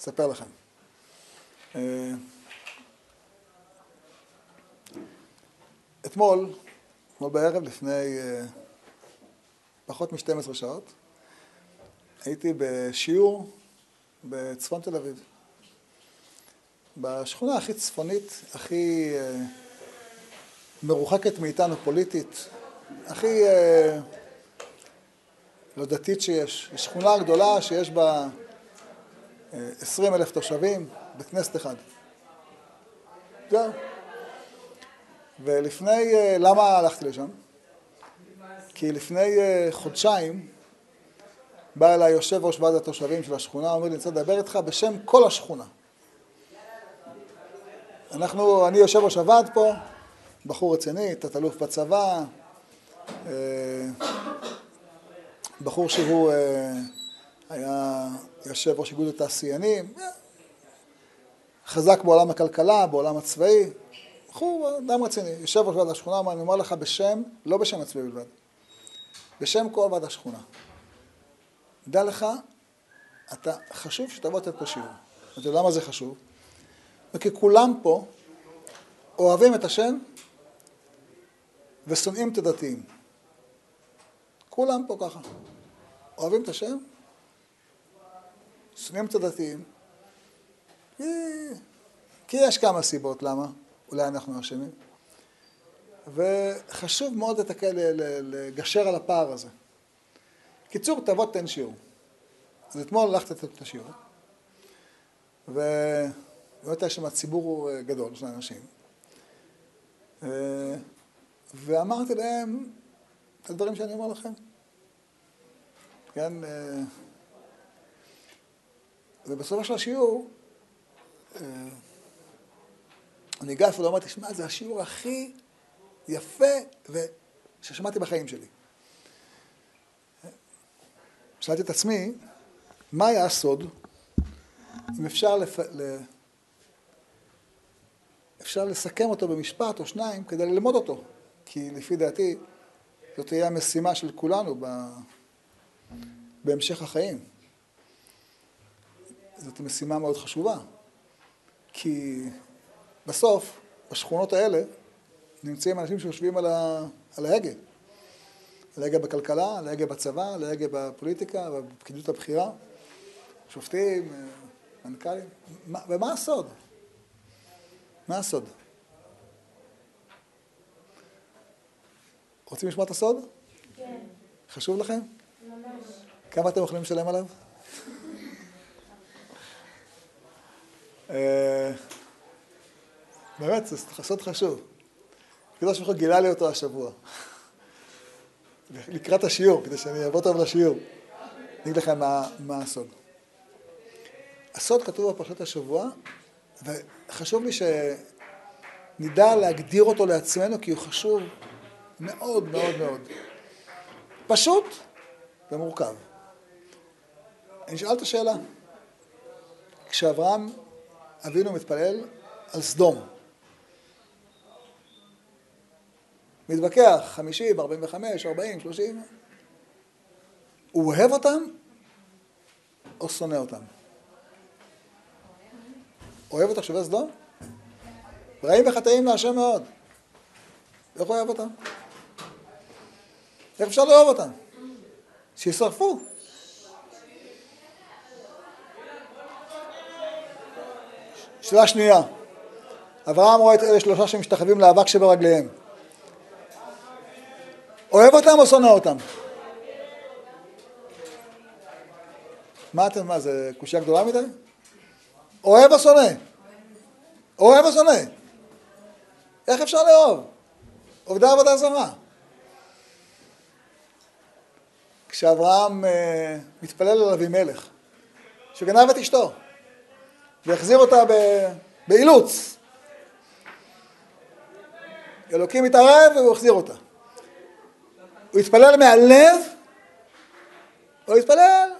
אספר לכם. אה, אתמול, אתמול בערב, לפני אה, פחות מ-12 שעות, הייתי בשיעור בצפון תל אביב. בשכונה הכי צפונית, הכי אה, מרוחקת מאיתנו פוליטית, הכי לא דתית שיש. שכונה גדולה שיש בה עשרים אלף תושבים, בית כנסת אחד. זהו. ולפני, למה הלכתי לשם? כי לפני חודשיים בא אליי יושב ראש ועד התושבים של השכונה, אומר לי, אני רוצה לדבר איתך בשם כל השכונה. אנחנו, אני יושב ראש הוועד פה, בחור רציני, תת-אלוף בצבא, בחור שהוא היה יושב ראש איגוד התעשיינים, חזק בעולם הכלכלה, בעולם הצבאי, בחור אדם רציני, יושב ראש ועד השכונה, אני אומר לך בשם, לא בשם עצמי בלבד, בשם כל ועד השכונה. דע לך, אתה חשוב שתבוא לתת פה שיעור. אתה יודע למה זה חשוב? וכי כולם פה אוהבים את השם ושונאים את הדתיים. כולם פה ככה. אוהבים את השם, שונאים את הדתיים. כי יש כמה סיבות למה, אולי אנחנו אשמים. וחשוב מאוד לתקל, לגשר על הפער הזה. קיצור, תבוא תן שיעור. אז אתמול הלכתי לתת את השיעור, ובאמת יש שם ציבור גדול של אנשים, ואמרתי להם את הדברים שאני אומר לכם. כן, ובסופו של השיעור, אני ניגש ואומר, תשמע, זה השיעור הכי יפה ששמעתי בחיים שלי. שאלתי את עצמי, מה היה הסוד, אם אפשר, לפ... ל... אפשר לסכם אותו במשפט או שניים כדי ללמוד אותו, כי לפי דעתי זאת תהיה המשימה של כולנו ב... בהמשך החיים. זאת משימה מאוד חשובה, כי בסוף, בשכונות האלה, נמצאים אנשים שיושבים על, ה... על ההגה. על ההגה בכלכלה, על ההגה בצבא, על ההגה בפוליטיקה, בפקידות הבכירה, שופטים, מנכ"לים. ומה הסוד? מה הסוד? רוצים לשמוע את הסוד? כן. חשוב לכם? ממש. כמה אתם יכולים לשלם עליו? באמת, זה סוד חשוב. הקדוש ברוך הוא גילה לי אותו השבוע. לקראת השיעור, כדי שאני אעבור טוב לשיעור. אני אגיד לכם מה, מה הסוד. הסוד כתוב בפרשת השבוע, וחשוב לי שנדע להגדיר אותו לעצמנו, כי הוא חשוב מאוד מאוד מאוד. פשוט ומורכב. אני אשאל את השאלה. כשאברהם אבינו מתפלל על סדום, מתווכח, חמישים, ארבעים וחמש, ארבעים, שלושים, הוא אוהב אותם או שונא אותם? אוהב את תושבי סדום? רעים וחטאים להשם מאוד. איך אוהב אותם? איך אפשר לאהוב אותם? שישרפו. שאלה שנייה, אברהם רואה את אלה שלושה שמשתחווים לאבק שברגליהם. אוהב אותם או שונא אותם? מה אתם, מה זה קושייה גדולה מדי? אוהב או שונא? אוהב או שונא? איך אפשר לאהוב? עובדי עבודה זרה. כשאברהם אה, מתפלל על אבימלך, שגנב את אשתו, והחזיר אותה באילוץ. אלוקים התערב והוא החזיר אותה. הוא התפלל מהלב, או התפלל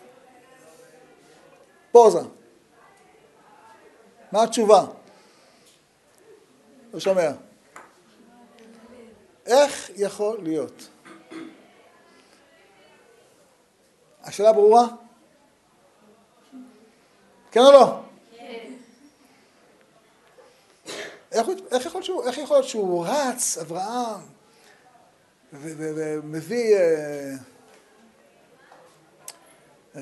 פוזה. מה התשובה? לא שומע. איך יכול להיות? השאלה ברורה? כן או לא? איך יכול, שהוא, איך יכול להיות שהוא רץ, אברהם, ומביא אה, אה,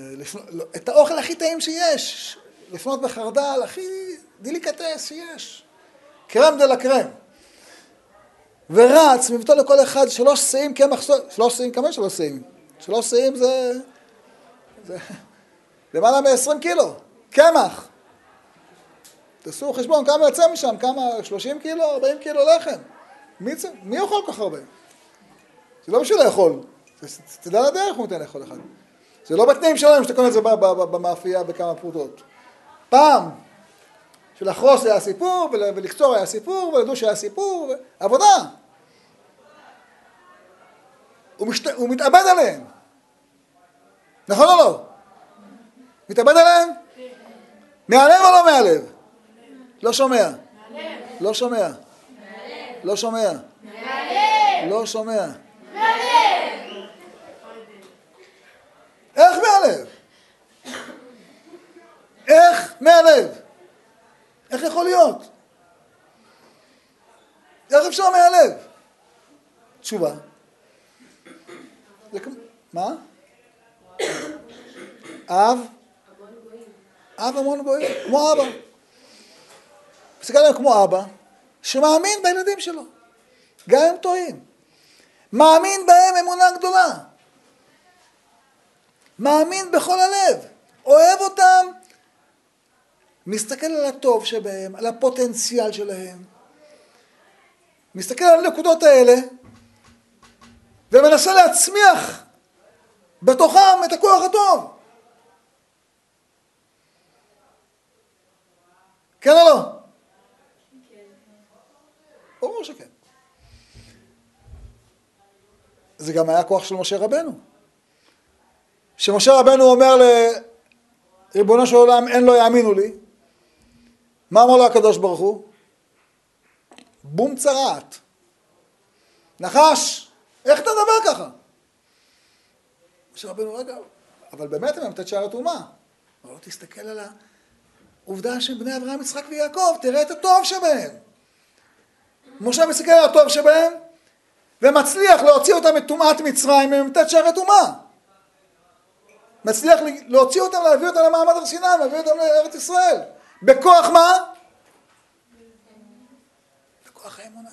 לא, את האוכל הכי טעים שיש, לשונות בחרדל, הכי דיליקטס שיש, crème de la crème. ורץ, מביא לכל אחד שלוש סאים קמח, שלוש שאים, כמה שלוש שאים? שלוש שאים זה, זה למעלה מ-20 קילו, קמח. תעשו חשבון כמה יוצא משם, כמה, 30 קילו, 40 קילו לחם. מי, מי יאכל כל כך הרבה? זה לא בשביל לאכול, תדע לדרך הוא נותן לאכול אחד. זה לא בתנאים שלנו שאתה קונה את זה במאפייה בכמה פרוטות. פעם, של לחרוס היה סיפור, ולקצור היה סיפור, ולדוש היה סיפור, עבודה. הוא, משת... הוא מתאבד עליהם. נכון או לא? מתאבד עליהם? מהלב או לא מהלב? לא שומע. לא שומע. לא שומע. לא שומע. איך מהלב? איך מהלב? איך יכול להיות? איך אפשר מהלב? תשובה. מה? אב? אב המון גויים, כמו אבא. מסתכל עליהם כמו אבא, שמאמין בילדים שלו, גם אם טועים. מאמין בהם אמונה גדולה. מאמין בכל הלב, אוהב אותם, מסתכל על הטוב שבהם, על הפוטנציאל שלהם, מסתכל על הנקודות האלה ומנסה להצמיח בתוכם את הכוח הטוב. כן או לא? ברור שכן. זה גם היה כוח של משה רבנו. שמשה רבנו אומר לריבונו של עולם, אין לא יאמינו לי, מה אמר לו הקדוש ברוך הוא? בום צרעת. נחש, איך אתה מדבר ככה? משה רבנו, רגע, אבל באמת הם אמת שער הטומאה. אבל לא תסתכל על העובדה שהם בני אברהם, יצחק ויעקב, תראה את הטוב שבהם. משה מסתכל על הטוב שבהם, ומצליח להוציא אותם מטומאת מצרים ממ"ט שערי טומאה. מצליח להוציא אותם, להביא אותם למעמד הר סיני, להביא אותם לארץ ישראל. בכוח מה? בכוח האמונה.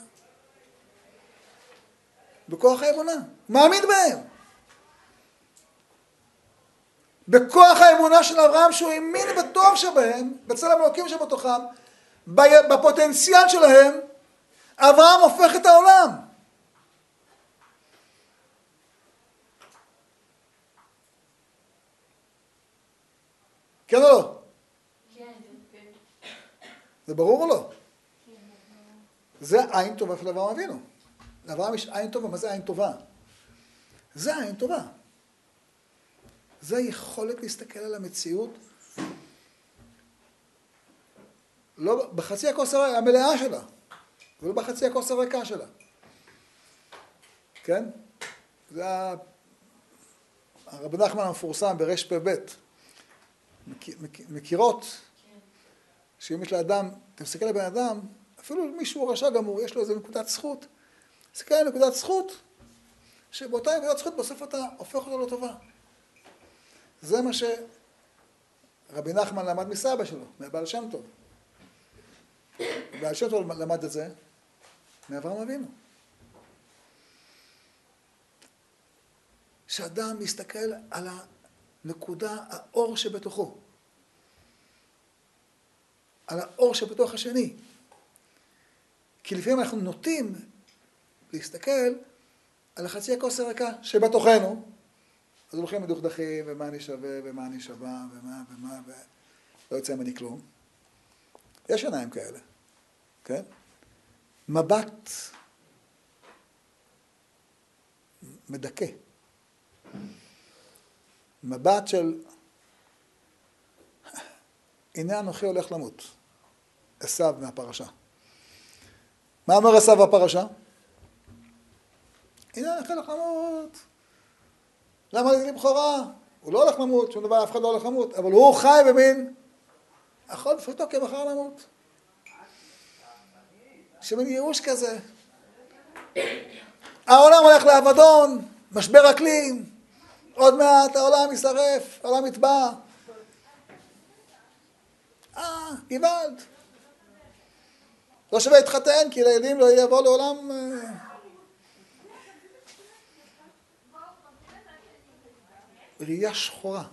בכוח האמונה. מאמין בהם. בכוח האמונה של אברהם שהוא האמין בטוב שבהם, בצל המלוקים שבתוכם, בפוטנציאל שלהם, אברהם הופך את העולם. כן או לא? זה ברור או לא? זה עין טובה של אברהם אבינו. לאברהם יש עין טובה, מה זה עין טובה? זה עין טובה. זה היכולת להסתכל על המציאות לא בחצי הכוס המלאה שלה, ולא בחצי הכוס הריקה שלה. כן? זה הרב נחמן המפורסם ברפ"ב. מכירות שאם יש לאדם, אתה מסתכל על בן אדם, אפילו מישהו רשע גמור, יש לו איזה נקודת זכות, תסתכל על נקודת זכות, שבאותה נקודת זכות בסוף אתה הופך אותו לטובה. זה מה שרבי נחמן למד מסבא שלו, מהבעל שם טוב. בעל שם טוב למד את זה מאברהם אבינו. שאדם מסתכל על הנקודה, האור שבתוכו. על האור שבתוך השני. כי לפעמים אנחנו נוטים להסתכל על החצי הכוס הריקה שבתוכנו, אז הולכים מדוכדכים, ומה אני שווה, ומה אני שווה, ומה, ומה, ולא יוצא ממני כלום. יש עיניים כאלה, כן? מבט מדכא. מבט של הנה אנוכי הולך למות. עשיו מהפרשה. מה אומר עשיו בפרשה? הנה אנוכי הולך למות. למה לי בכורה? הוא לא הולך למות, שום דבר, אף אחד לא הולך למות, אבל הוא חי במין, יכול בפרטו כבחר למות. שמין ייאוש כזה. העולם הולך לאבדון, משבר אקלים, עוד מעט העולם יישרף, העולם יטבע. אה, גוואלד. לא שווה להתחתן, כי לילדים לא יבוא לעולם... אה, ראייה שחורה.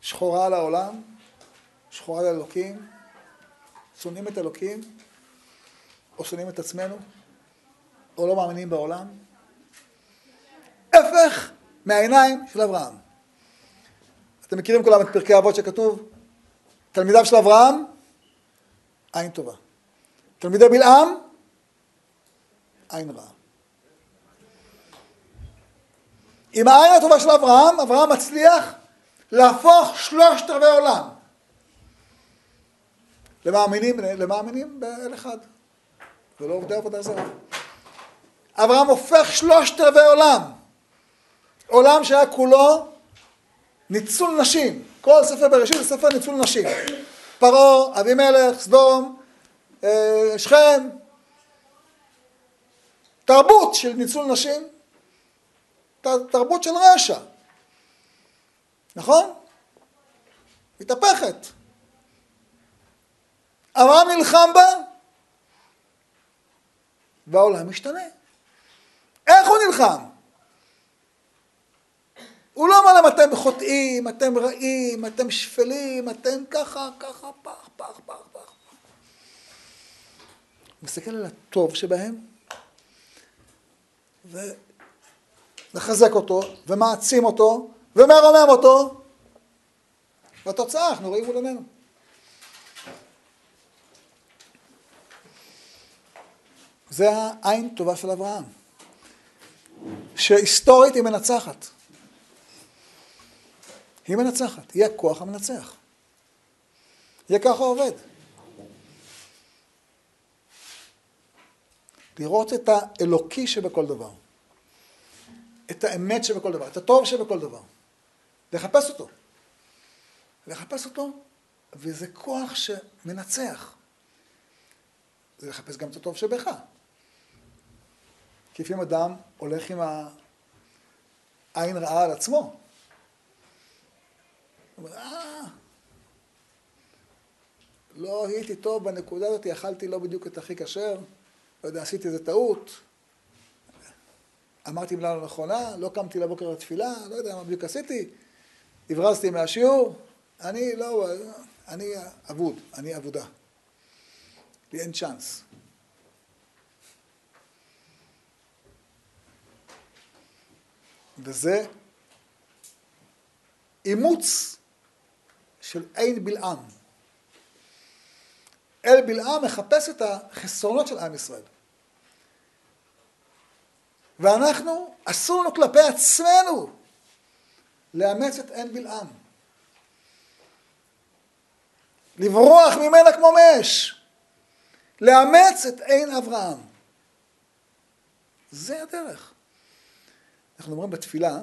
שחורה על העולם, שחורה על אלוקים, שונאים את אלוקים, או שונאים את עצמנו, או לא מאמינים בעולם. הפך מהעיניים של אברהם. אתם מכירים כולם את פרקי אבות שכתוב? תלמידיו של אברהם, עין טובה. תלמידי בלעם, עין רעה. עם העין הטובה של אברהם, אברהם מצליח להפוך שלושת רבעי עולם. למאמינים, למאמינים באל אחד, ולא עובדי עבודה זרה. אברהם הופך שלושת רבעי עולם. עולם שהיה כולו ניצול נשים. כל ספר בראשית זה ספר ניצול נשים. פרעה, אבימלך, סדום, אה, שכם. תרבות של ניצול נשים, תרבות של רשע. נכון? מתהפכת. אברהם נלחם בה, והעולם משתנה. איך הוא נלחם? הוא לא אמר להם אתם חוטאים, אתם רעים, אתם שפלים, אתם ככה, ככה, פח, פח, פח, פח. הוא מסתכל על הטוב שבהם, ומחזק אותו, ומעצים אותו, ומרומם אותו, והתוצאה אנחנו רואים מול עינינו. זה העין טובה של אברהם, שהיסטורית היא מנצחת. היא מנצחת, היא הכוח המנצח. יהיה ככה עובד. לראות את האלוקי שבכל דבר, את האמת שבכל דבר, את הטוב שבכל דבר, לחפש אותו. לחפש אותו, וזה כוח שמנצח. זה לחפש גם את הטוב שבך. כי לפעמים אדם הולך עם העין רעה על עצמו. אה, לא הייתי טוב בנקודה הזאת, אכלתי לא בדיוק את הכי כשר, לא יודע, עשיתי איזה טעות, אמרתי מילה לא נכונה, לא קמתי לבוקר לתפילה, לא יודע מה בדיוק עשיתי, הברזתי מהשיעור, אני לא, אני אבוד, אני אבודה. לי אין צ'אנס. וזה אימוץ של עין בלעם. אל בלעם מחפש את החסרונות של עם ישראל. ואנחנו, אסור לנו כלפי עצמנו לאמץ את עין בלעם. לברוח ממנה כמו מש. לאמץ את עין אברהם. זה הדרך. אנחנו אומרים בתפילה,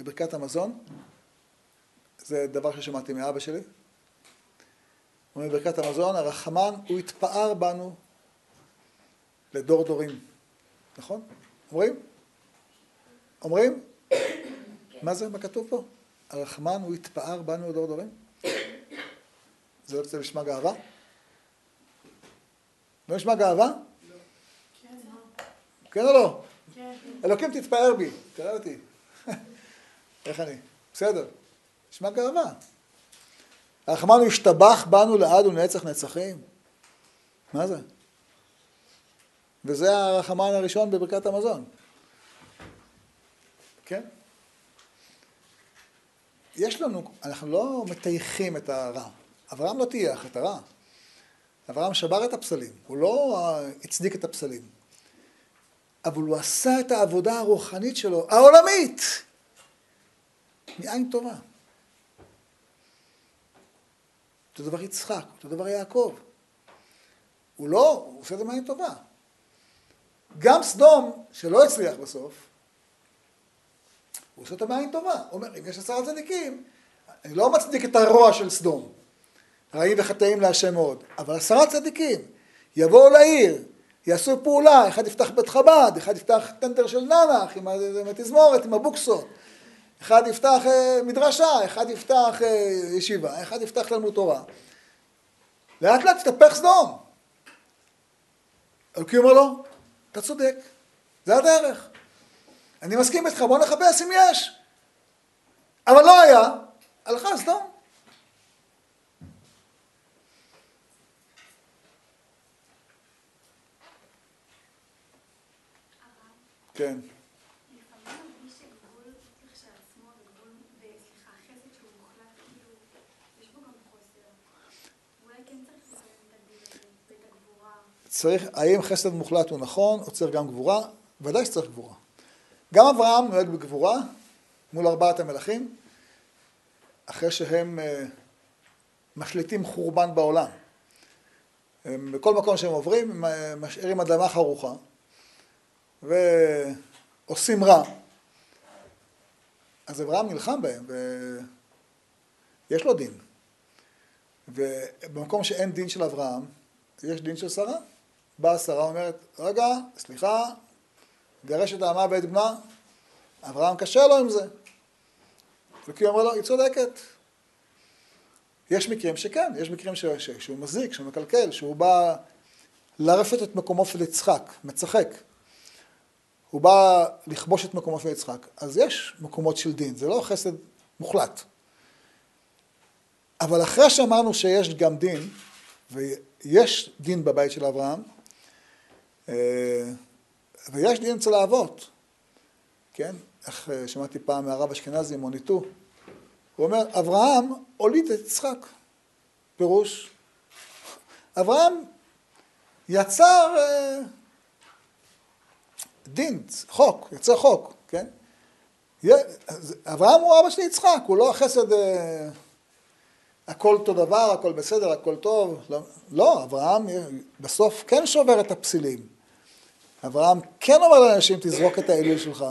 בברכת המזון, זה דבר ששמעתי מאבא שלי, אומרים בברכת המזון, הרחמן הוא התפאר בנו לדור דורים, נכון? אומרים? אומרים? מה זה, מה כתוב פה? הרחמן הוא התפאר בנו לדור דורים? זה לא נשמע גאווה? לא נשמע גאווה? לא. כן או לא? אלוקים תתפאר בי, תראה אותי. איך אני? בסדר. נשמע גאווה. הרחמנו השתבח בנו לעד ולנצח נצחים. מה זה? וזה הרחמן הראשון בברכת המזון. כן? יש לנו, אנחנו לא מטייחים את הרע. אברהם לא טייח את הרע. אברהם שבר את הפסלים, הוא לא הצדיק את הפסלים. אבל הוא עשה את העבודה הרוחנית שלו, העולמית, מעין טובה. אותו דבר יצחק, אותו דבר יעקב. הוא לא, הוא עושה את זה מעין טובה. גם סדום, שלא הצליח בסוף, הוא עושה את מעין טובה. הוא אומר, אם יש עשרה צדיקים, אני לא מצדיק את הרוע של סדום. רעים וחטאים להשם מאוד. אבל עשרה צדיקים, יבואו לעיר, יעשו פעולה, אחד יפתח בית חב"ד, אחד יפתח טנטר של ננח עם התזמורת, עם הבוקסות, אחד יפתח אה, מדרשה, אחד יפתח אה, ישיבה, אחד יפתח תלמוד תורה. לאט לאט תתהפך סדום. אלוקים אומר לו, אתה צודק, זה הדרך. אני מסכים איתך, בוא נחפש אם יש. אבל לא היה, הלכה סדום. כן. צריך, האם חסד מוחלט הוא נכון, או צריך גם גבורה? ודאי שצריך גבורה. גם אברהם נוהג בגבורה מול ארבעת המלכים, אחרי שהם uh, משליטים חורבן בעולם. הם, בכל מקום שהם עוברים, הם אה, משאירים אדמה חרוכה, ועושים רע. אז אברהם נלחם בהם, ויש לו דין. ובמקום שאין דין של אברהם, יש דין של שרה. באה שרה ואומרת, רגע, סליחה, גרש את האמה ואת בנה, אברהם קשה לו עם זה. וכי אומר לו, היא צודקת. יש מקרים שכן, יש מקרים ש... ש... שהוא מזיק, שהוא מקלקל, שהוא בא לרפת את מקומו של יצחק, מצחק. הוא בא לכבוש את מקומו של יצחק. אז יש מקומות של דין, זה לא חסד מוחלט. אבל אחרי שאמרנו שיש גם דין, ויש דין בבית של אברהם, אה, ויש דין אצל האבות, כן? איך אה, שמעתי פעם מהרב אשכנזי, מוניטו, הוא אומר, אברהם הוליד את יצחק. פירוש, אברהם יצר אה, דין, חוק, יצר חוק, כן? אברהם הוא אבא של יצחק, הוא לא החסד הכל אותו דבר, הכל בסדר, הכל טוב. לא, לא, אברהם בסוף כן שובר את הפסילים. אברהם כן אומר לאנשים, תזרוק את האליל שלך.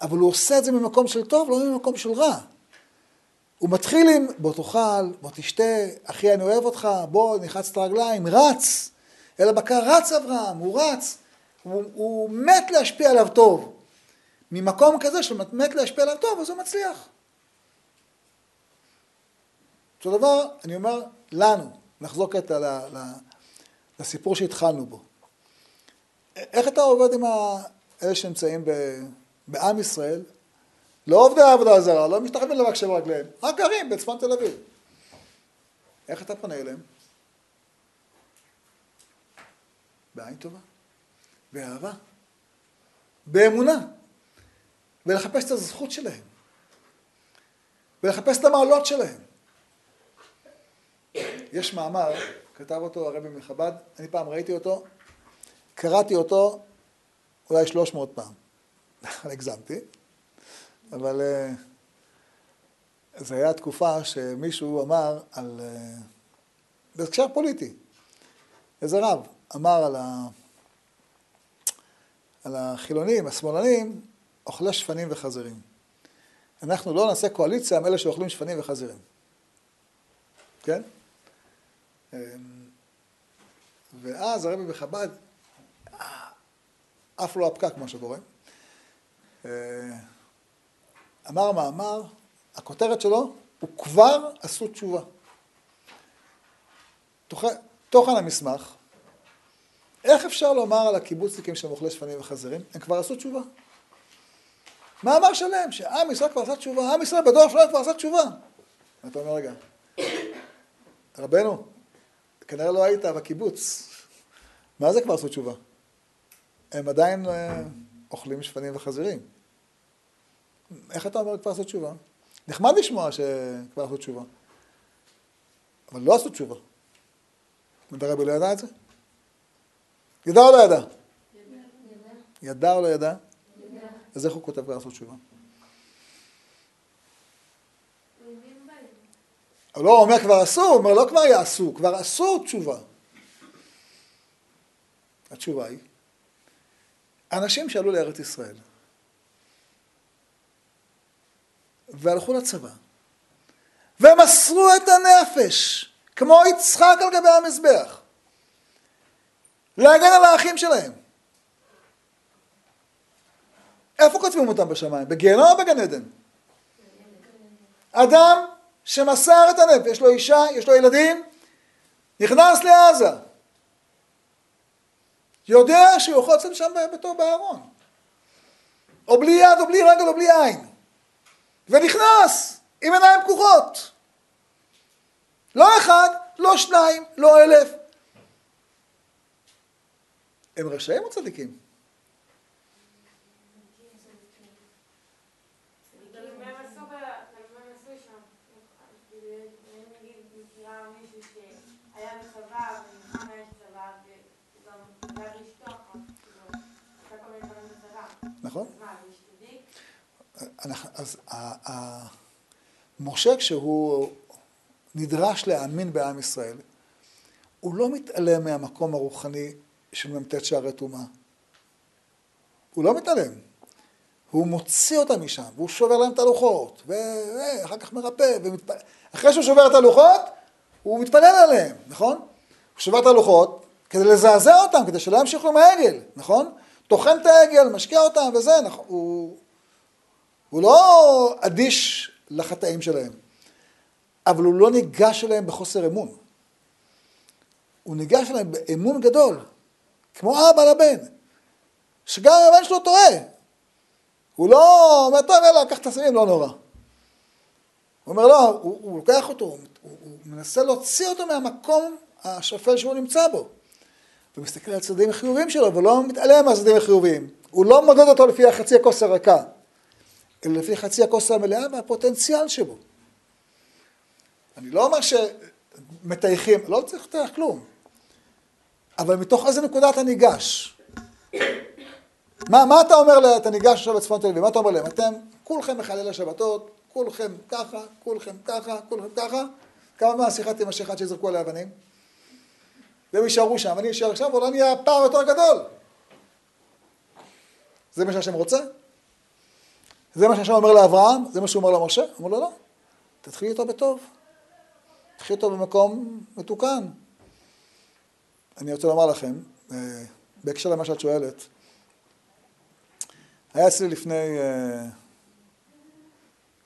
אבל הוא עושה את זה ממקום של טוב, לא ממקום של רע. הוא מתחיל עם בוא תאכל, בוא תשתה, אחי אני אוהב אותך, בוא נחץ את הרגליים, רץ. אלא בקר רץ אברהם, הוא רץ. הוא, הוא מת להשפיע עליו טוב. ממקום כזה שהוא מת להשפיע עליו טוב, אז הוא מצליח. אותו דבר, אני אומר, לנו, נחזור קטע לסיפור שהתחלנו בו. איך אתה עובד עם אלה שנמצאים בעם ישראל? לא עובדי העבודה הזרה, לא משתחווים לבק שבע רגליהם, רק גרים בצפון תל אביב. איך אתה פונה אליהם? בעין טובה, באהבה, באמונה, ולחפש את הזכות שלהם, ולחפש את המעלות שלהם. יש מאמר, כתב אותו הרבי מחב"ד, אני פעם ראיתי אותו, קראתי אותו אולי 300 פעם. הגזמתי, אבל אה, זו הייתה תקופה שמישהו אמר על... אה, בהקשר פוליטי. איזה רב אמר על, ה... על החילונים, השמאלנים, אוכלי שפנים וחזירים. אנחנו לא נעשה קואליציה עם אלה שאוכלים שפנים וחזירים. כן? אמ, ואז הרבי בחב"ד, עף לו הפקק, מה שקורה. אה, אמר מאמר, הכותרת שלו, הוא כבר עשו תשובה. תוכן המסמך, איך אפשר לומר על הקיבוצניקים שהם אוכלי שפנים וחזירים? הם כבר עשו תשובה. מאמר שלם, שעם ישראל כבר עשה תשובה, עם ישראל בדור שלהם כבר עשה תשובה. אתה אומר, רגע, רבנו, כנראה לא היית בקיבוץ. מה זה כבר עשו תשובה? הם עדיין אה, אוכלים שפנים וחזירים. איך אתה אומר כבר עשו תשובה? נחמד לשמוע שכבר עשו תשובה. אבל לא עשו תשובה. ודרבי לא ידע את זה? ידע או לא ידע? ידע או לא ידע? אז איך הוא כותב כבר עשו תשובה? לא, הוא אומר כבר עשו, הוא אומר לא כבר יעשו, כבר עשו תשובה. התשובה היא, אנשים שעלו לארץ ישראל והלכו לצבא ומסרו את הנפש כמו יצחק על גבי המזבח להגן על האחים שלהם. איפה כותבים אותם בשמיים? בגיהנום או בגן עדן? אדם שמסר את הנפש, יש לו אישה, יש לו ילדים, נכנס לעזה, יודע שהוא יכול לצאת שם בתור בארון, או בלי יד, או בלי רגל, או בלי עין, ונכנס עם עיניים פקוחות. לא אחד, לא שניים, לא אלף. הם רשעים או צדיקים? נכון? אז משה כשהוא נדרש להאמין בעם ישראל, הוא לא מתעלם מהמקום הרוחני של מ"ט שערי טומאה. הוא לא מתעלם. הוא מוציא אותם משם, והוא שובר להם את הלוחות, ואחר כך מרפא, ומתפ... אחרי שהוא שובר את הלוחות, הוא מתפלל עליהם, נכון? הוא שובר את הלוחות כדי לזעזע אותם, כדי שלא ימשיכו עם העגל, נכון? טוחן את העגל, משקיע אותם וזה, נכון, הוא, הוא לא אדיש לחטאים שלהם, אבל הוא לא ניגש אליהם בחוסר אמון. הוא ניגש אליהם באמון גדול, כמו אבא לבן, שגם הבן שלו טועה, הוא לא אומר, טוב, יאללה, קח את הסמים, לא נורא. הוא אומר, לא, הוא, הוא לוקח אותו, הוא, הוא, הוא מנסה להוציא אותו מהמקום השפל שהוא נמצא בו. ומסתכל על הצדדים החיוביים שלו, ולא מתעלם מהצדדים החיוביים. הוא לא מודד אותו לפי החצי הכוס הריקה, אלא לפי חצי הכוס המלאה והפוטנציאל שבו. אני לא אומר שמטייחים, לא צריך לטייח כלום, אבל מתוך איזה נקודה אתה ניגש? מה, מה אתה אומר, אתה ניגש עכשיו לצפון תל אביב, מה אתה אומר להם? אתם כולכם מחללי השבתות, כולכם ככה, כולכם ככה, כולכם ככה, כמה מהשיחה תימשך עד שיזרקו עליה אבנים? והם יישארו שם, אני אשאר עכשיו, אולי נהיה פער יותר גדול. זה מה שהשם רוצה? זה מה שהשם אומר לאברהם? זה מה שהוא אומר למשה? אומר לו לא, תתחיל איתו בטוב. תתחיל איתו במקום מתוקן. אני רוצה לומר לכם, אה, בהקשר למה שאת שואלת, היה אצלי לפני אה,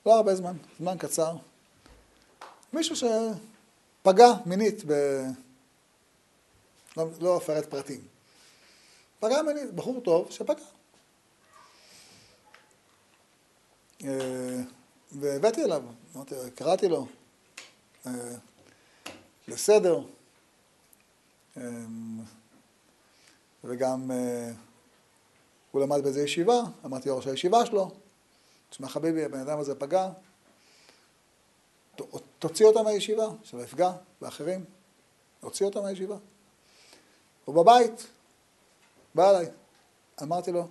לא הרבה זמן, זמן קצר, מישהו שפגע מינית ב... לא, לא אפרט פרטים. פגע מינית, בחור טוב שפגע. אה, והבאתי אליו, קראתי לו, לסדר, וגם הוא למד באיזה ישיבה, אמרתי לראש הישיבה שלו, תשמע חביבי, הבן אדם הזה פגע, תוציא אותה מהישיבה, שלא יפגע באחרים, תוציא אותה מהישיבה. הוא בבית, בא אליי, אמרתי לו,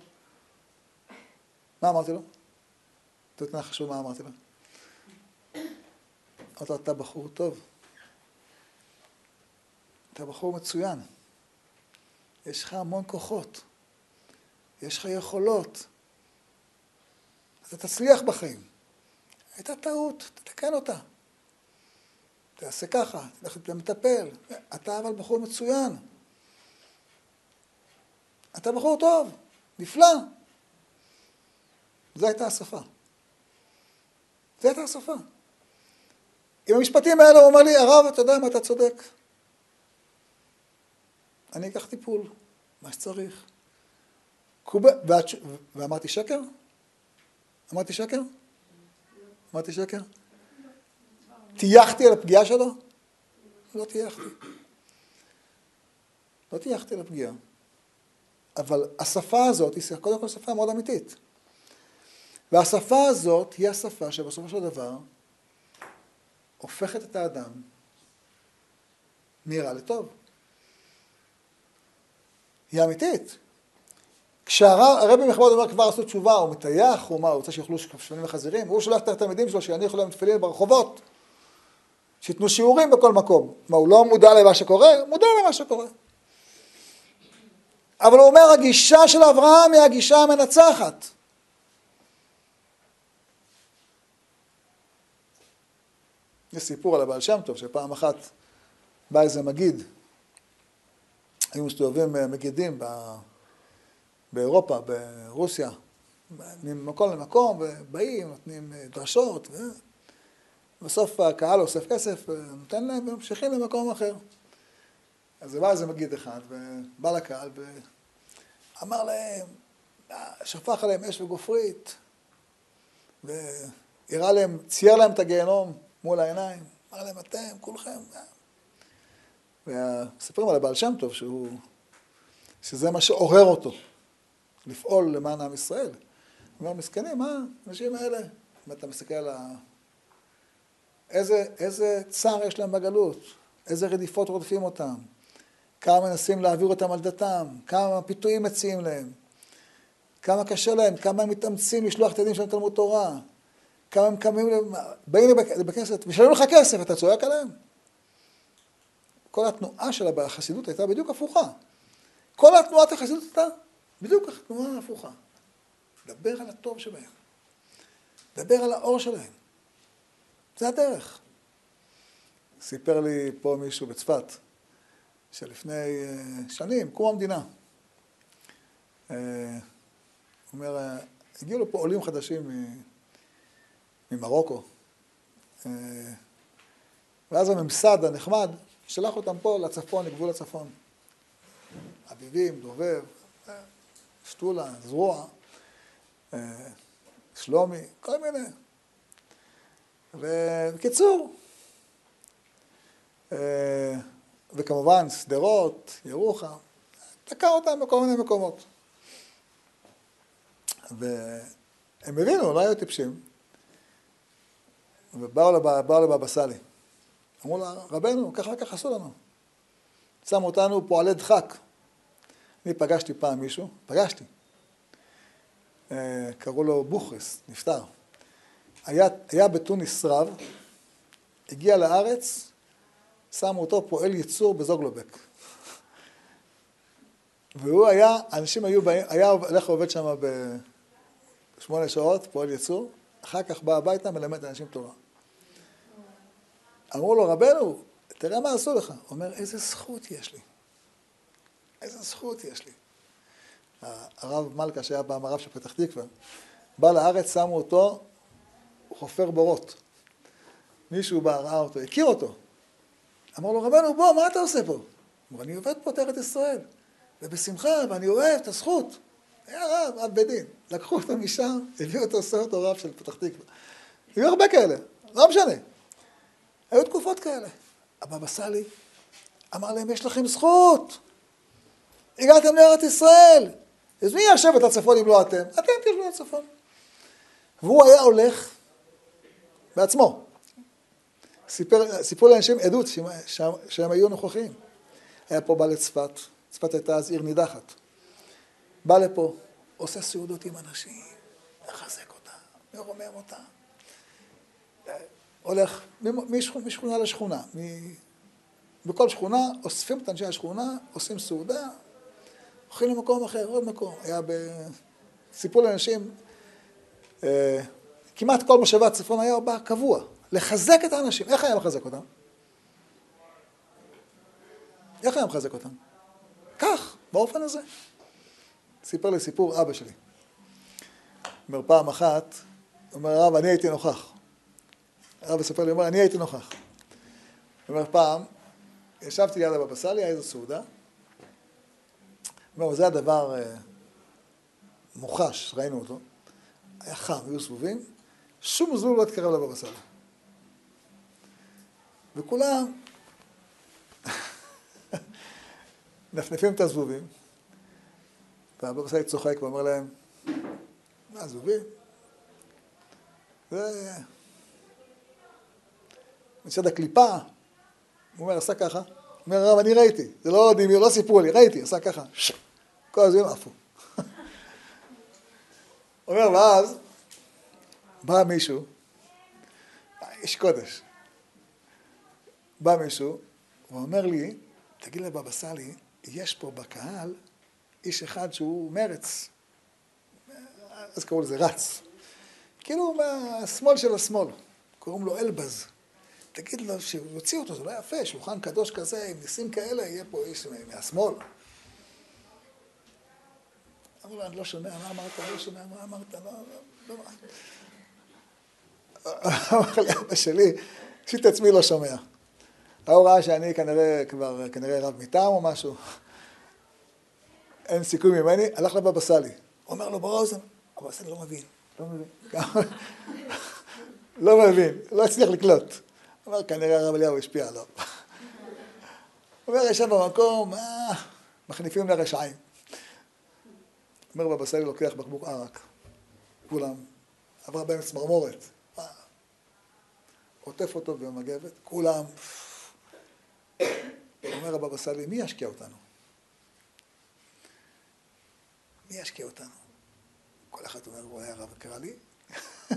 מה אמרתי לו? תתנה חשוב מה אמרתי לו. אמרתי לו, אתה בחור טוב, אתה בחור מצוין, יש לך המון כוחות. יש לך יכולות. אתה תצליח בחיים. הייתה טעות, תתקן אותה. תעשה ככה, תלך למטפל. אתה אבל בחור מצוין. אתה בחור טוב, נפלא. זו הייתה השפה. זו הייתה השפה. עם המשפטים האלה הוא אומר לי, הרב, אתה יודע מה, אתה צודק. אני אקח טיפול, מה שצריך. ואמרתי שקר? אמרתי שקר? אמרתי שקר? טייחתי על הפגיעה שלו? לא טייחתי. לא טייחתי על הפגיעה. אבל השפה הזאת היא קודם כל שפה מאוד אמיתית. והשפה הזאת היא השפה שבסופו של דבר הופכת את האדם מרע לטוב. היא אמיתית. כשהרבי מחב"ד אומר כבר עשו תשובה, הוא מטייח, הוא מה, הוא רוצה שיאכלו שפנים וחזירים, הוא שולח את התלמידים שלו שיניחו להם תפילין ברחובות, שייתנו שיעורים בכל מקום. מה, הוא לא מודע למה שקורה? מודע למה שקורה. אבל הוא אומר, הגישה של אברהם היא הגישה המנצחת. יש סיפור על הבעל שם טוב, שפעם אחת בא איזה מגיד, היו מסתובבים אה, מגידים באירופה, ברוסיה, ממקום למקום, ובאים, נותנים אה, דרשות, ובסוף הקהל אוסף כסף, נותן להם וממשיכים למקום אחר. אז בא איזה מגיד אחד, ובא לקהל, ואמר להם, שפך עליהם אש וגופרית, והראה להם, צייר להם את הגיהנום מול העיניים, אמר להם, אתם, כולכם. ומספרים על הבעל שם טוב, שהוא, שזה מה שעורר אותו, לפעול למען עם ישראל. הוא אומר, מסכנים, מה, האנשים האלה, אם אתה מסתכל על ה... איזה, איזה צער יש להם בגלות, איזה רדיפות רודפים אותם, כמה מנסים להעביר אותם על דתם, כמה פיתויים מציעים להם, כמה קשה להם, כמה הם מתאמצים לשלוח את הילדים שלהם לתלמוד תורה, כמה הם קמים, באים לבית כנסת, משלמים לך כסף, אתה צועק עליהם? כל התנועה של החסידות הייתה בדיוק הפוכה. כל התנועת החסידות הייתה בדיוק התנועה ההפוכה. דבר על הטוב שבהם. דבר על האור שלהם. זה הדרך. סיפר לי פה מישהו בצפת, שלפני אה, שנים, קום המדינה. אה, הוא אומר, אה, הגיעו לפה עולים חדשים ממרוקו. ואז הממסד הנחמד שלח אותם פה לצפון, לגבול הצפון. אביבים, דובב, שתולה, זרוע, שלומי, כל מיני. ובקיצור, וכמובן שדרות, ירוחם, תקע אותם בכל מיני מקומות. והם הבינו, לא היו טיפשים, ובאו לבבא סאלי. אמרו לה, רבנו, ככה וככה עשו לנו. שמו אותנו פועלי דחק. אני פגשתי פעם מישהו, פגשתי. אה, קראו לו בוכריס, נפטר. היה, היה בתוניס רב, הגיע לארץ, שמו אותו פועל ייצור בזוגלובק. והוא היה, אנשים היו באים, היה הולך ועובד שם בשמונה שעות, פועל ייצור, אחר כך בא הביתה, מלמד אנשים תורה. אמרו לו, רבנו, תראה מה עשו לך. הוא אומר, איזה זכות יש לי. איזה זכות יש לי. הרב מלכה, שהיה פעם הרב של פתח תקווה, בא לארץ, שמו אותו, הוא חופר בורות. מישהו בא, ראה אותו, הכיר אותו. אמר לו, רבנו, בוא, מה אתה עושה פה? הוא אמר, אני עובד פה את ארץ ישראל, ובשמחה, ואני אוהב את הזכות. היה רב, רב בית דין. לקחו אותו משם, הביאו אותו, עושה אותו רב של פתח תקווה. היו הרבה כאלה, לא משנה. היו תקופות כאלה. הבבא סאלי אמר להם, יש לכם זכות. הגעתם לארץ ישראל. אז מי ישב את הצפון אם לא אתם? אתם תשבו לצפון. והוא היה הולך בעצמו. סיפר, סיפרו לאנשים עדות שהם, שהם, שהם היו נוכחים. היה פה בא לצפת, צפת הייתה אז עיר נידחת. בא לפה, עושה סעודות עם אנשים, מחזק אותם, מרומם אותם. הולך משכונה לשכונה. בכל שכונה אוספים את אנשי השכונה, עושים סעודה, הולכים למקום אחר, עוד מקום. היה ב... סיפור לאנשים, אה, כמעט כל מושבה צפון היה בא קבוע, לחזק את האנשים. איך היה מחזק אותם? איך היה מחזק אותם? כך, באופן הזה. סיפר לי סיפור אבא שלי. אומר פעם אחת, אומר הרב, אני הייתי נוכח. הרב מספר לי, אומר, אני הייתי נוכח. הוא אומר, פעם, ישבתי ליד הבבא סאלי, היה איזו סעודה. הוא אומר, זה הדבר אה, מוחש, ראינו אותו. היה חם, היו סבובים, שום זבוב לא התקרב לבבא סאלי. וכולם נפנפים את הזבובים, והבבא סאלי צוחק ואומר להם, מה, זבובים? זה... מצד הקליפה, הוא אומר, עשה ככה. אומר, הרב, אני ראיתי, זה לא דמיון, לא סיפרו לי, ראיתי, עשה ככה. כל הזמן עפו. אומר, ואז בא מישהו, איש קודש, בא מישהו, הוא אומר לי, תגיד לבבא סאלי, יש פה בקהל איש אחד שהוא מרץ. אז קראו לזה רץ. כאילו מהשמאל של השמאל, קוראים לו אלבז. תגיד לו שיוציא אותו, זה לא יפה, שולחן קדוש כזה, עם ניסים כאלה, יהיה פה איש מהשמאל. אמרו לו, אני לא שומע, מה אמרת? לא שומע, מה אמרת? לא, לא, לא. אמר לי אבא שלי, עשיתי את עצמי לא שומע. ההוא ראה שאני כנראה כבר, כנראה רב מטעם או משהו. אין סיכוי ממני, הלך לבבא סאלי. אומר לו באוזן, הבבא סאלי לא מבין, לא מבין. לא מבין, לא הצליח לקלוט. אמר, כנראה הרב אליהו השפיע עליו. אומר, ישב במקום, אה, מחניפים לרשעים. אומר בבא סאלי לוקח בקבוק ערק. כולם, עברה בהם צמרמורת. עוטף אותו במגבת, כולם. אומר הבבא סאלי, מי ישקיע אותנו? מי ישקיע אותנו? כל אחד אומר, הוא היה רב קרא לי.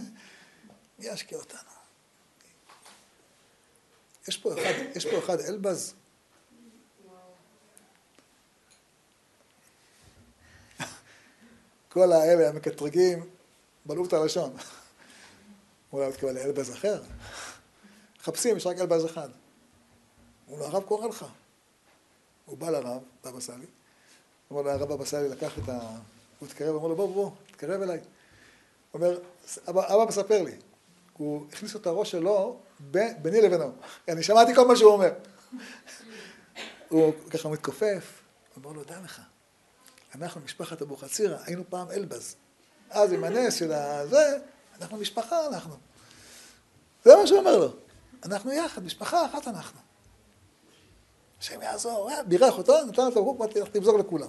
מי ישקיע אותנו? יש פה אחד, יש פה אחד אלבז. כל האלה המקטרגים בלעו את הלשון. אולי הוא התכוון לאלבז אחר. מחפשים, יש רק אלבז אחד. הוא אומר, הרב קורא לך. הוא בא לרב, בבא סאלי, אמר לו, הרב בבא סאלי לקח את ה... הוא התקרב, אמר לו, בוא, בוא, תתקרב אליי. הוא אומר, אבא מספר לי, הוא הכניס את הראש שלו ביני לבינו. אני שמעתי כל מה שהוא אומר. הוא ככה מתכופף, הוא אומר לו, דע לך, אנחנו משפחת אבוחצירא, היינו פעם אלבז. אז עם הנס של הזה, אנחנו משפחה, אנחנו. זה מה שהוא אומר לו. אנחנו יחד, משפחה אחת אנחנו. השם יעזור, אה, בירך אותו, נתן לו את הבקבוק, אמרתי לך, תמזוג לכולם.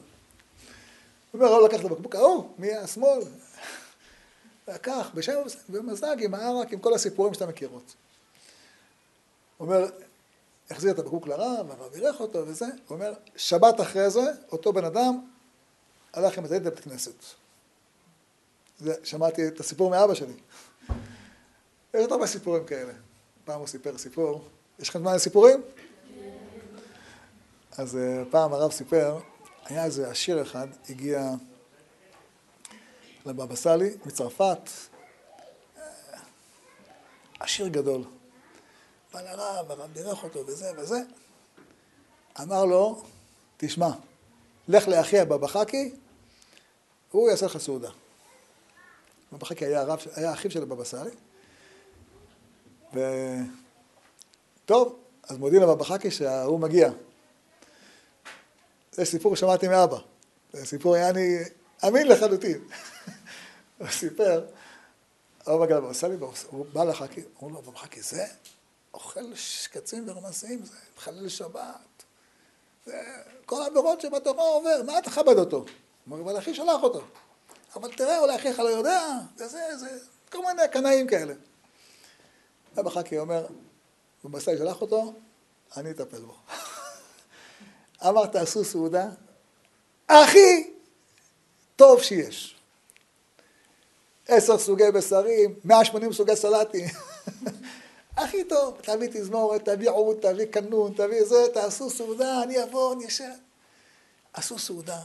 הוא אומר, לא לקח את הבקבוק ההוא, מהשמאל. לקח, בשם ומזג עם הערק, עם כל הסיפורים שאתה מכירות. אומר, החזיר את הבקבוק לרב, הרב בירך אותו וזה, הוא אומר, שבת אחרי זה, אותו בן אדם הלך עם הילד לבית כנסת. זה, שמעתי את הסיפור מאבא שלי. יש עוד הרבה סיפורים כאלה. פעם הוא סיפר סיפור. יש לכם זמן לסיפורים? אז אה, פעם הרב סיפר, היה איזה עשיר אחד, הגיע לבבא סאלי מצרפת, אה, עשיר גדול. בא לרב, הרב בירך אותו וזה וזה. אמר לו, תשמע, לך לאחי הבבא חכי, הוא יעשה לך סעודה. הבבא חכי היה, היה אחיו של הבבא סאלי. ו... טוב, אז מודיעים לבבא חכי שההוא מגיע. זה סיפור ששמעתי מאבא. זה סיפור היה אני אמין לחלוטין. הוא סיפר, אבא מגיע לבבא סאלי, הוא בא לחכי, אמרו לו, בבא חכי, זה אוכל שקצים ורמסים, זה מחלל שבת. זה כל העבירות שבתורה עובר, מה אתה תכבד אותו? אומר, אבל אחי שלח אותו. אבל תראה, אולי אחיך לא יודע, זה זה, זה, כל מיני קנאים כאלה. אבא חכי אומר, במסע שלח אותו, אני אטפל בו. אמר, תעשו סעודה, הכי טוב שיש. עשר סוגי בשרים, 180 סוגי סלטים. הכי טוב, תביא תזמורת, תביא עוד, תביא קנון, תביא זה, תעשו סעודה, אני אבוא, אני אשב. עשו סעודה,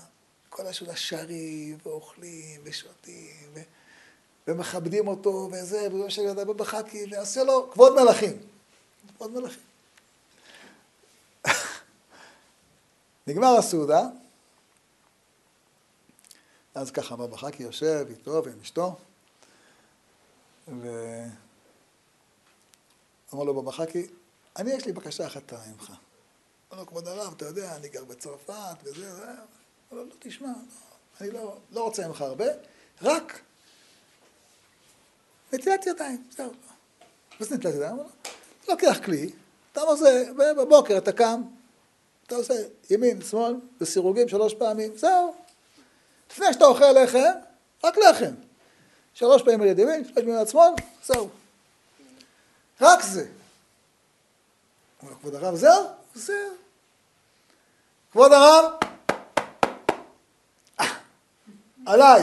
כל הסעודה שרים, ואוכלים, ושותים, ו... ומכבדים אותו, וזה, של ידע בחכי, ועשה לו כבוד מלכים. כבוד מלכים. נגמר הסעודה, אז ככה בבא חכי יושב איתו ועם אשתו, ואמר לו בבא חכי, אני יש לי בקשה אחת ממך. אמר לו, כבוד הרב, אתה יודע, אני גר בצרפת וזה, זה, אמר לו, לא, תשמע, אני לא, לא רוצה ממך הרבה, רק נטילת ידיים, זהו. מה זה נטילת ידיים? אתה לוקח כלי, אתה עושה, ובבוקר אתה קם, אתה עושה ימין, שמאל, בסירוגים שלוש פעמים, זהו. לפני שאתה אוכל לחם, רק לחם. שלוש פעמים על יד ימין, שלוש פעמים על יד שמאל, זהו. רק זה. אומר כבוד הרב, זהו? זהו. כבוד הרב, אה, עליי.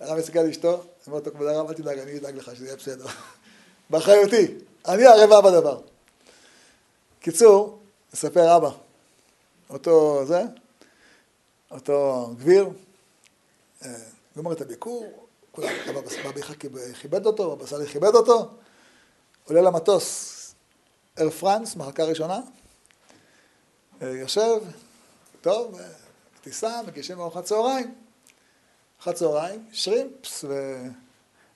הרב הסתכל על אשתו, אמר לו, כבוד הרב, אל תדאג, אני אדאג לך שזה יהיה בסדר. באחריותי, אני הרבע בדבר. קיצור, מספר אבא, אותו זה, אותו גביר, אה, גמר את הביקור, כולם, בבא חאקי כיבד אותו, בבא סאלי כיבד אותו, עולה למטוס, Air France, מחלקה ראשונה, אה, יושב, טוב, טיסה, מגישים ארוחת צהריים. ארוחת צהריים, שרימפס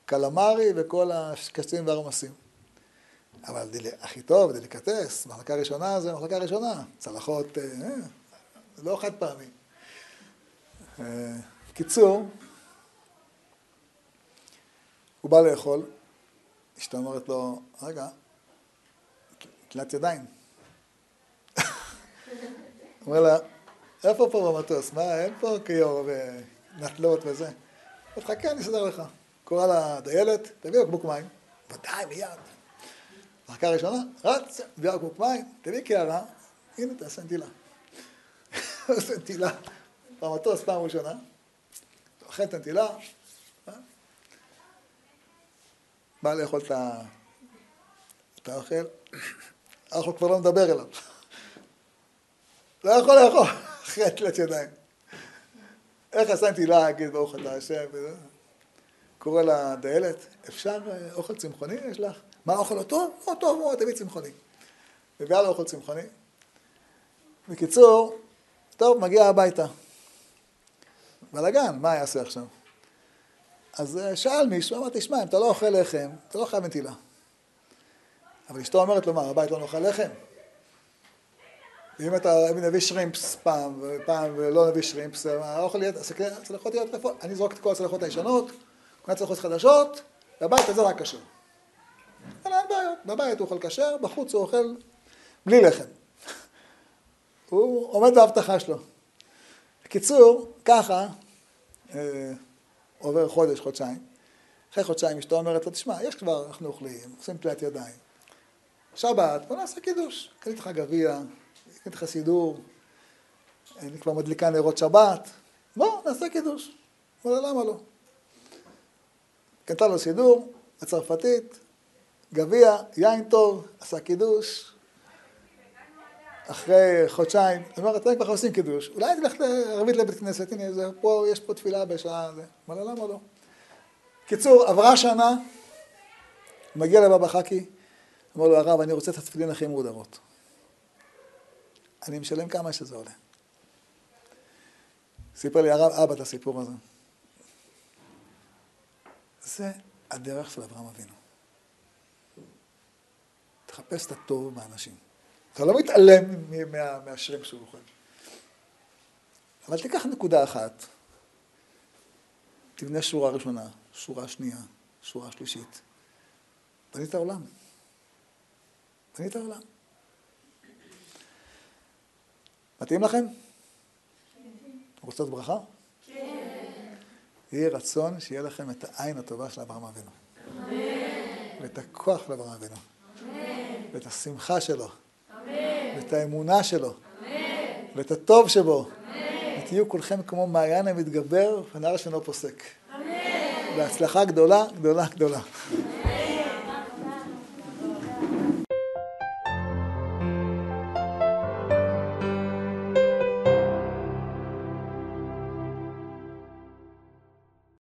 וקלמרי וכל השקצים והרמשים. אבל דיל... הכי טוב, דליקטס, מחלקה ראשונה זה מחלקה ראשונה. צלחות, אה, לא חד פעמי. אה, קיצור, הוא בא לאכול, אשתו אומרת לו, רגע, תלת ידיים. אומר לה, איפה פה במטוס? מה, אין פה כיור ונטלות וזה. חכה, אני אסדר לך. קורא לה דיילת, תביא בקבוק מים. ודאי, מיד. מחלקה ראשונה, רץ, מביא בקבוק מים, תביא קערה, הנה תעשה נטילה. עושה נטילה במטוס פעם ראשונה, אוכל את בא לאכול את האוכל, האוכל כבר לא מדבר אליו. לא יכול לאכול אחרי תלת ידיים. איך עשה נטילה, להגיד ברוך אתה השם, קורא לה דיילת, אפשר אה, אוכל צמחוני יש לך? מה האוכל לא טוב? לא טוב מאוד, תביא צמחוני. מביאה לו אוכל צמחוני. בקיצור, טוב, מגיע הביתה. בלאגן, מה יעשה עכשיו? אז אה, שאל מישהו, אמר, תשמע, אם אתה לא אוכל לחם, אתה לא חייב נטילה. אבל אשתו אומרת לו, מה, הבית לא נאכל לחם? ואם אתה אם נביא שרימפס פעם, ופעם ולא נביא שרימפס, האוכל יהיה, הצלחות יהיו טרפות. אני זורק את כל הצלחות הישנות, קונה צלחות חדשות, והבית הזה רק כשר. אין בעיות, בבית הוא אוכל כשר, בחוץ הוא אוכל בלי לחם. הוא עומד בהבטחה שלו. בקיצור, ככה, אה, עובר חודש, חודשיים. אחרי חודשיים אשתו אומרת לו, תשמע, יש כבר, אנחנו אוכלים, עושים תלת ידיים. שבת, בוא נעשה קידוש. קנית לך גביע, קנית לך סידור, אני כבר מדליקה נרות שבת, בוא, נעשה קידוש. אמר לה, למה לא? קנתה לו סידור, הצרפתית, גביע, יין טוב, עשה קידוש. אחרי חודשיים, היא אומרת, כבר עושים קידוש, אולי תלך ערבית לבית כנסת, הנה, זה, פה, יש פה תפילה בשעה, זה. אמר למה לא? קיצור, עברה שנה, מגיע לבבא חכי, אמר לו, הרב, אני רוצה את התפילין הכי מהודרות. אני משלם כמה שזה עולה. סיפר לי הרב אבא את הסיפור הזה. זה הדרך של אברהם אבינו. תחפש את הטוב באנשים. אתה לא מתעלם מהשרים שהוא אוכל. אבל תיקח נקודה אחת, תבנה שורה ראשונה, שורה שנייה, שורה שלישית. בנית עולם. בנית עולם. מתאים לכם? רוצות ברכה? כן. יהי רצון שיהיה לכם את העין הטובה של אברהם אבינו. אמן. ואת הכוח של אברהם אבינו. אמן. ואת השמחה שלו. ואת האמונה שלו. ואת הטוב שבו. ותהיו כולכם כמו מעיין המתגבר ונער שאינו פוסק. בהצלחה גדולה, גדולה, גדולה.